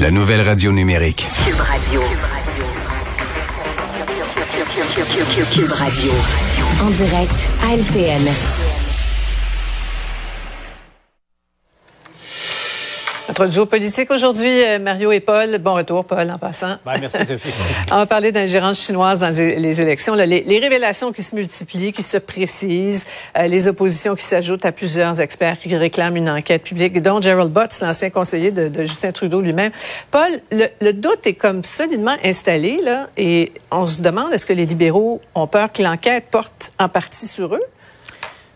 La nouvelle radio numérique. Cube Radio. Cube Radio. En direct à LCN. Notre duo politique aujourd'hui, euh, Mario et Paul. Bon retour, Paul, en passant. Ben, merci, Sophie. On va parler d'ingérence chinoise dans les élections. Les, les, révélations qui se multiplient, qui se précisent, euh, les oppositions qui s'ajoutent à plusieurs experts qui réclament une enquête publique, dont Gerald Butts, l'ancien conseiller de, de, Justin Trudeau lui-même. Paul, le, le, doute est comme solidement installé, là, et on se demande est-ce que les libéraux ont peur que l'enquête porte en partie sur eux?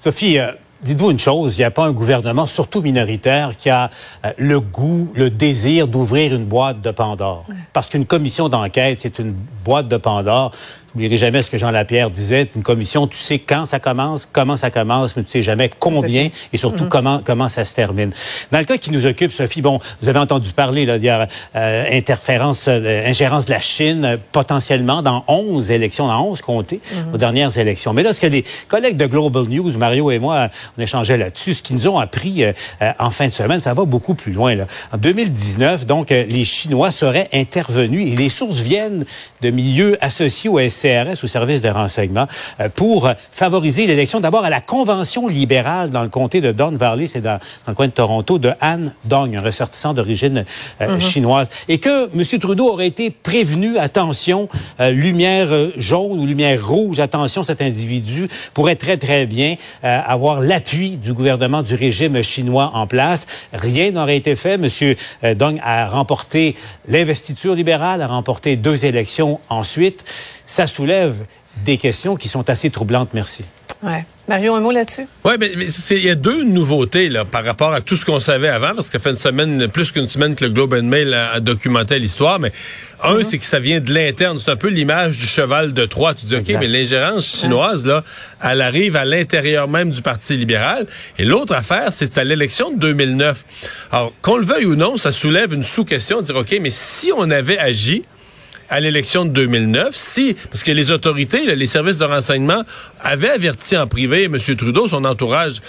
Sophie, euh, dites-vous une chose, il n'y a pas un gouvernement, surtout minoritaire, qui a euh, le goût, le désir d'ouvrir une boîte de Pandore. Parce qu'une commission d'enquête, c'est une boîte de Pandore. J'oublierai jamais ce que Jean Lapierre disait. Une commission, tu sais quand ça commence, comment ça commence, mais tu sais jamais combien et surtout mm -hmm. comment comment ça se termine. Dans le cas qui nous occupe, Sophie, bon, vous avez entendu parler là, d'hier, euh, interférence, euh, ingérence de la Chine euh, potentiellement dans 11 élections, dans 11 comtés mm -hmm. aux dernières élections. Mais là, ce que les collègues de Global News, Mario et moi, on échangeait là-dessus, ce qu'ils nous ont appris euh, en fin de semaine, ça va beaucoup plus loin. Là. En 2019, donc, les Chinois seraient intervenus et les sources viennent de milieux associés au CRS, au service de renseignement, euh, pour favoriser l'élection d'abord à la convention libérale dans le comté de Don Valley, c'est dans, dans, le coin de Toronto, de Anne Dong, un ressortissant d'origine euh, mm -hmm. chinoise. Et que M. Trudeau aurait été prévenu, attention, euh, lumière jaune ou lumière rouge, attention, cet individu pourrait très, très bien avoir l'appui du gouvernement du régime chinois en place. Rien n'aurait été fait. M. Dong a remporté l'investiture libérale, a remporté deux élections ensuite ça soulève des questions qui sont assez troublantes. Merci. Ouais. Mario, un mot là-dessus? Oui, mais, mais il y a deux nouveautés là, par rapport à tout ce qu'on savait avant, parce que ça fait une semaine, plus qu'une semaine que le Globe and Mail a, a documenté l'histoire. Mais un, mm -hmm. c'est que ça vient de l'interne. C'est un peu l'image du cheval de Troie. Tu dis, exact. OK, mais l'ingérence chinoise, ouais. là, elle arrive à l'intérieur même du Parti libéral. Et l'autre affaire, c'est à l'élection de 2009. Alors, qu'on le veuille ou non, ça soulève une sous-question de dire, OK, mais si on avait agi à l'élection de 2009, si, parce que les autorités, les services de renseignement avaient averti en privé M. Trudeau, son entourage,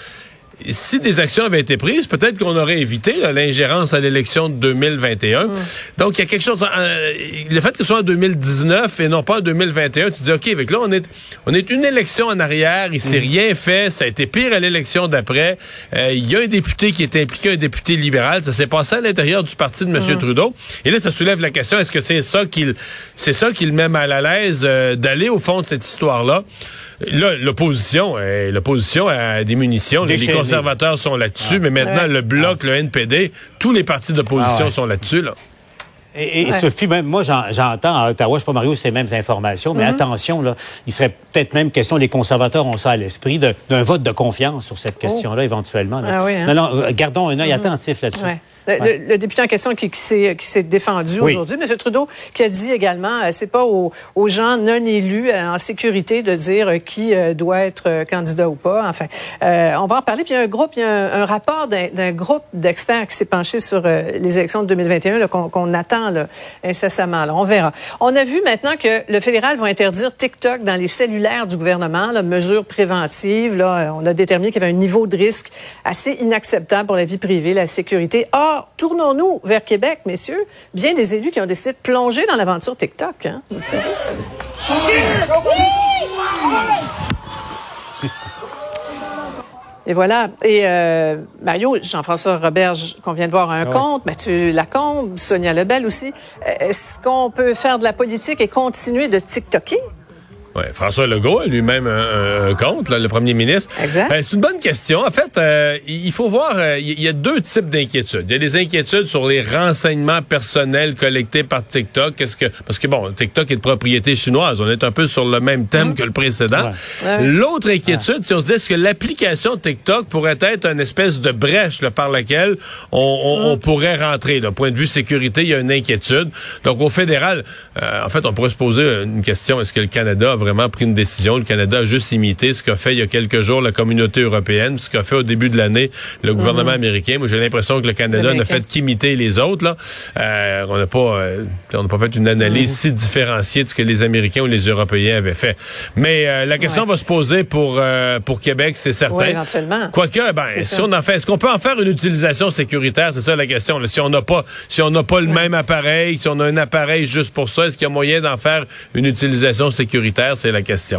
si des actions avaient été prises, peut-être qu'on aurait évité l'ingérence à l'élection de 2021. Mm. Donc, il y a quelque chose... Euh, le fait que ce soit en 2019 et non pas en 2021, tu dis, OK, avec là, on est, on est une élection en arrière, il s'est mm. rien fait, ça a été pire à l'élection d'après. Euh, il y a un député qui est impliqué, un député libéral, ça s'est passé à l'intérieur du parti de M. Mm. Trudeau. Et là, ça soulève la question, est-ce que c'est ça qu'il c'est ça qui le met mal à l'aise euh, d'aller au fond de cette histoire-là? Là, l'opposition, l'opposition a des munitions. Les conservateurs sont là-dessus, ah. mais maintenant, ouais. le Bloc, ah. le NPD, tous les partis d'opposition ah ouais. sont là-dessus, là. Et, et ouais. Sophie, même moi, j'entends à Ottawa, je sais pas Mario, les mêmes informations, mais mm -hmm. attention, là, il serait peut-être même question, les conservateurs ont ça à l'esprit, d'un vote de confiance sur cette question-là, oh. éventuellement. Là. Ah oui, hein? Non, non, gardons un œil mm -hmm. attentif là-dessus. Le, ouais. le, le, député en question qui, qui s'est défendu oui. aujourd'hui, M. Trudeau, qui a dit également, euh, c'est pas aux, aux, gens non élus euh, en sécurité de dire euh, qui doit être candidat ou pas. Enfin, on va en parler. Puis il y a un groupe, il y a un, un rapport d'un groupe d'experts qui s'est penché sur les élections de 2021 qu'on qu attend là, incessamment. Là. On verra. On a vu maintenant que le fédéral va interdire TikTok dans les cellulaires du gouvernement, là, mesure préventive. Là, on a déterminé qu'il y avait un niveau de risque assez inacceptable pour la vie privée, la sécurité. Or, tournons-nous vers Québec, messieurs. Bien des élus qui ont décidé de plonger dans l'aventure TikTok. Hein? Vous le savez. Et voilà. Et euh, Mario, Jean-François Roberge, qu'on vient de voir un ah compte. Mathieu Lacombe, Sonia Lebel aussi. Est-ce qu'on peut faire de la politique et continuer de TikToker? Ouais, François Legault a lui-même un, un compte, là, le premier ministre. Exact. Euh, c'est une bonne question. En fait, euh, il faut voir, euh, il y a deux types d'inquiétudes. Il y a des inquiétudes sur les renseignements personnels collectés par TikTok. Qu'est-ce que parce que bon, TikTok est de propriété chinoise. On est un peu sur le même thème que le précédent. Ouais. Ouais. L'autre inquiétude, si on se dit est-ce que l'application TikTok pourrait être une espèce de brèche là, par laquelle on, on- on pourrait rentrer. D'un point de vue sécurité, il y a une inquiétude. Donc au fédéral, euh, en fait, on pourrait se poser une question est-ce que le Canada a vraiment pris une décision Le Canada a juste imité ce qu'a fait il y a quelques jours la communauté européenne, ce qu'a fait au début de l'année le gouvernement américain. Moi, j'ai l'impression que le Canada n'a fait qu'imiter les autres. Là, Euh, on n'a pas, euh, on n'a pas fait une analyse si différenciée de ce que les Américains ou les Européens avaient fait. Mais euh, la question Ouais. va se poser pour euh, pour Québec, c'est certain. Ouais, éventuellement. Quoique, ben, si ça. on en fait, est-ce qu'on peut en faire une utilisation sécuritaire? C'est ça la question. là. Si on n'a pas, si on n'a pas le même appareil, si on a un appareil juste pour ça, est-ce qu'il y a moyen d'en faire une utilisation sécuritaire? C'est la question.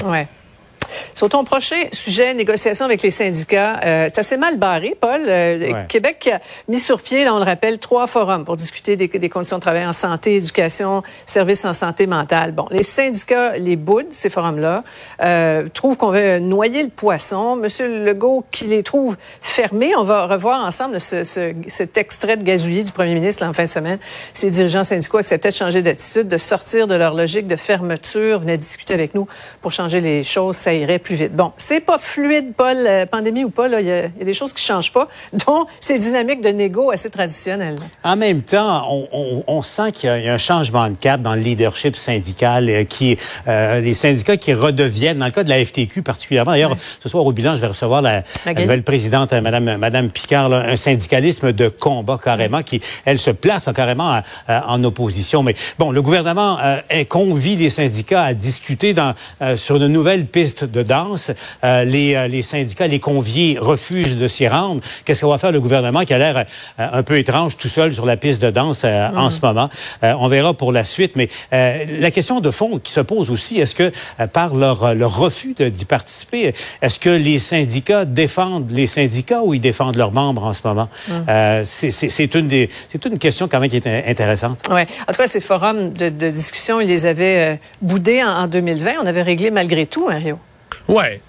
Sur ton prochain sujet, négociation avec les syndicats, euh, ça s'est mal barré, Paul. Euh, Ouais. Québec a mis sur pied, là, on le rappelle, trois forums pour discuter des, des conditions de travail en santé, éducation, services en santé mentale. Bon, les syndicats les boudent, ces forums-là, euh, trouvent qu'on veut noyer le poisson. Monsieur Legault, qui les trouve fermés, on va revoir ensemble ce, ce- cet extrait de gazouillis du premier ministre là, en fin de semaine. Ces dirigeants syndicaux acceptaient de changer d'attitude, de sortir de leur logique de fermeture, venaient discuter avec nous pour changer les choses, ça irait plus vite. Bon, c'est pas fluide, Paul, euh, pandémie ou pas, il y, a il y a des choses qui changent pas, dont ces dynamiques de négo assez traditionnelles. En même temps, on, on- on sent qu'il y a- il y a un changement de cap dans le leadership syndical, euh, qui euh, les syndicats qui redeviennent, dans le cas de la FTQ particulièrement. D'ailleurs, ce soir au bilan, je vais recevoir la, nouvelle présidente, euh, Madame Madame Picard, là, un syndicalisme de combat carrément, qui elle se place carrément à- à- en opposition. Mais bon, le gouvernement euh, convie les syndicats à discuter dans, euh, sur une nouvelle piste de danse. Euh, les, euh, les syndicats, les conviés refusent de s'y rendre. Qu'est-ce qu'on va faire? Le gouvernement qui a l'air euh, un peu étrange tout seul sur la piste de danse en ce moment? On verra pour la suite. Mais la question de fond qui se pose aussi, est-ce que par leur, leur refus d'y participer, est-ce que les syndicats défendent les syndicats ou ils défendent leurs membres en ce moment? Euh, c'est- une, des- c'est une question quand même qui est in- intéressante. Ouais. En tout cas, ces forums de, de discussion, ils les avaient boudés en, en 2020. On avait réglé malgré tout, hein, Rio? Ouais.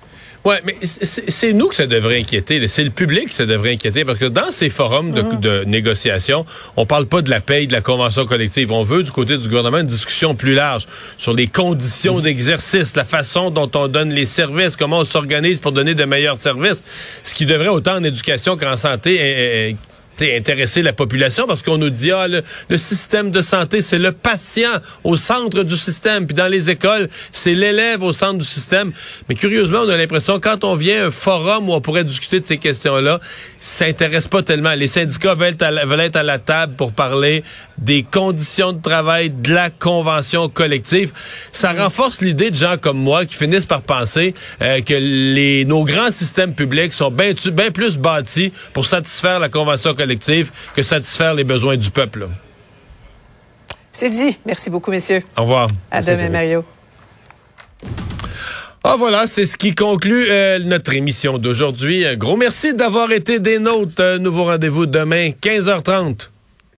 Ouais, mais c'est nous que ça devrait inquiéter. C'est le public que ça devrait inquiéter parce que dans ces forums de, de négociation, on parle pas de la paye, de la convention collective. On veut du côté du gouvernement une discussion plus large sur les conditions d'exercice, la façon dont on donne les services, comment on s'organise pour donner de meilleurs services. Ce qui devrait autant en éducation qu'en santé intéresser la population parce qu'on nous dit ah le, le système de santé c'est le patient au centre du système puis dans les écoles c'est l'élève au centre du système. Mais curieusement on a l'impression quand on vient à un forum où on pourrait discuter de ces questions là ça intéresse pas tellement. Les syndicats veulent la, veulent être à la table pour parler des conditions de travail de la convention collective. Ça renforce l'idée de gens comme moi qui finissent par penser euh, que les nos grands systèmes publics sont bien bien plus bâtis pour satisfaire la convention collective que satisfaire les besoins du peuple. C'est dit. Merci beaucoup, messieurs. Au revoir. À Merci, demain. Mario. Ah voilà, c'est ce qui conclut euh, notre émission d'aujourd'hui. Un gros merci d'avoir été des nôtres. Euh, nouveau rendez-vous demain, 15h30.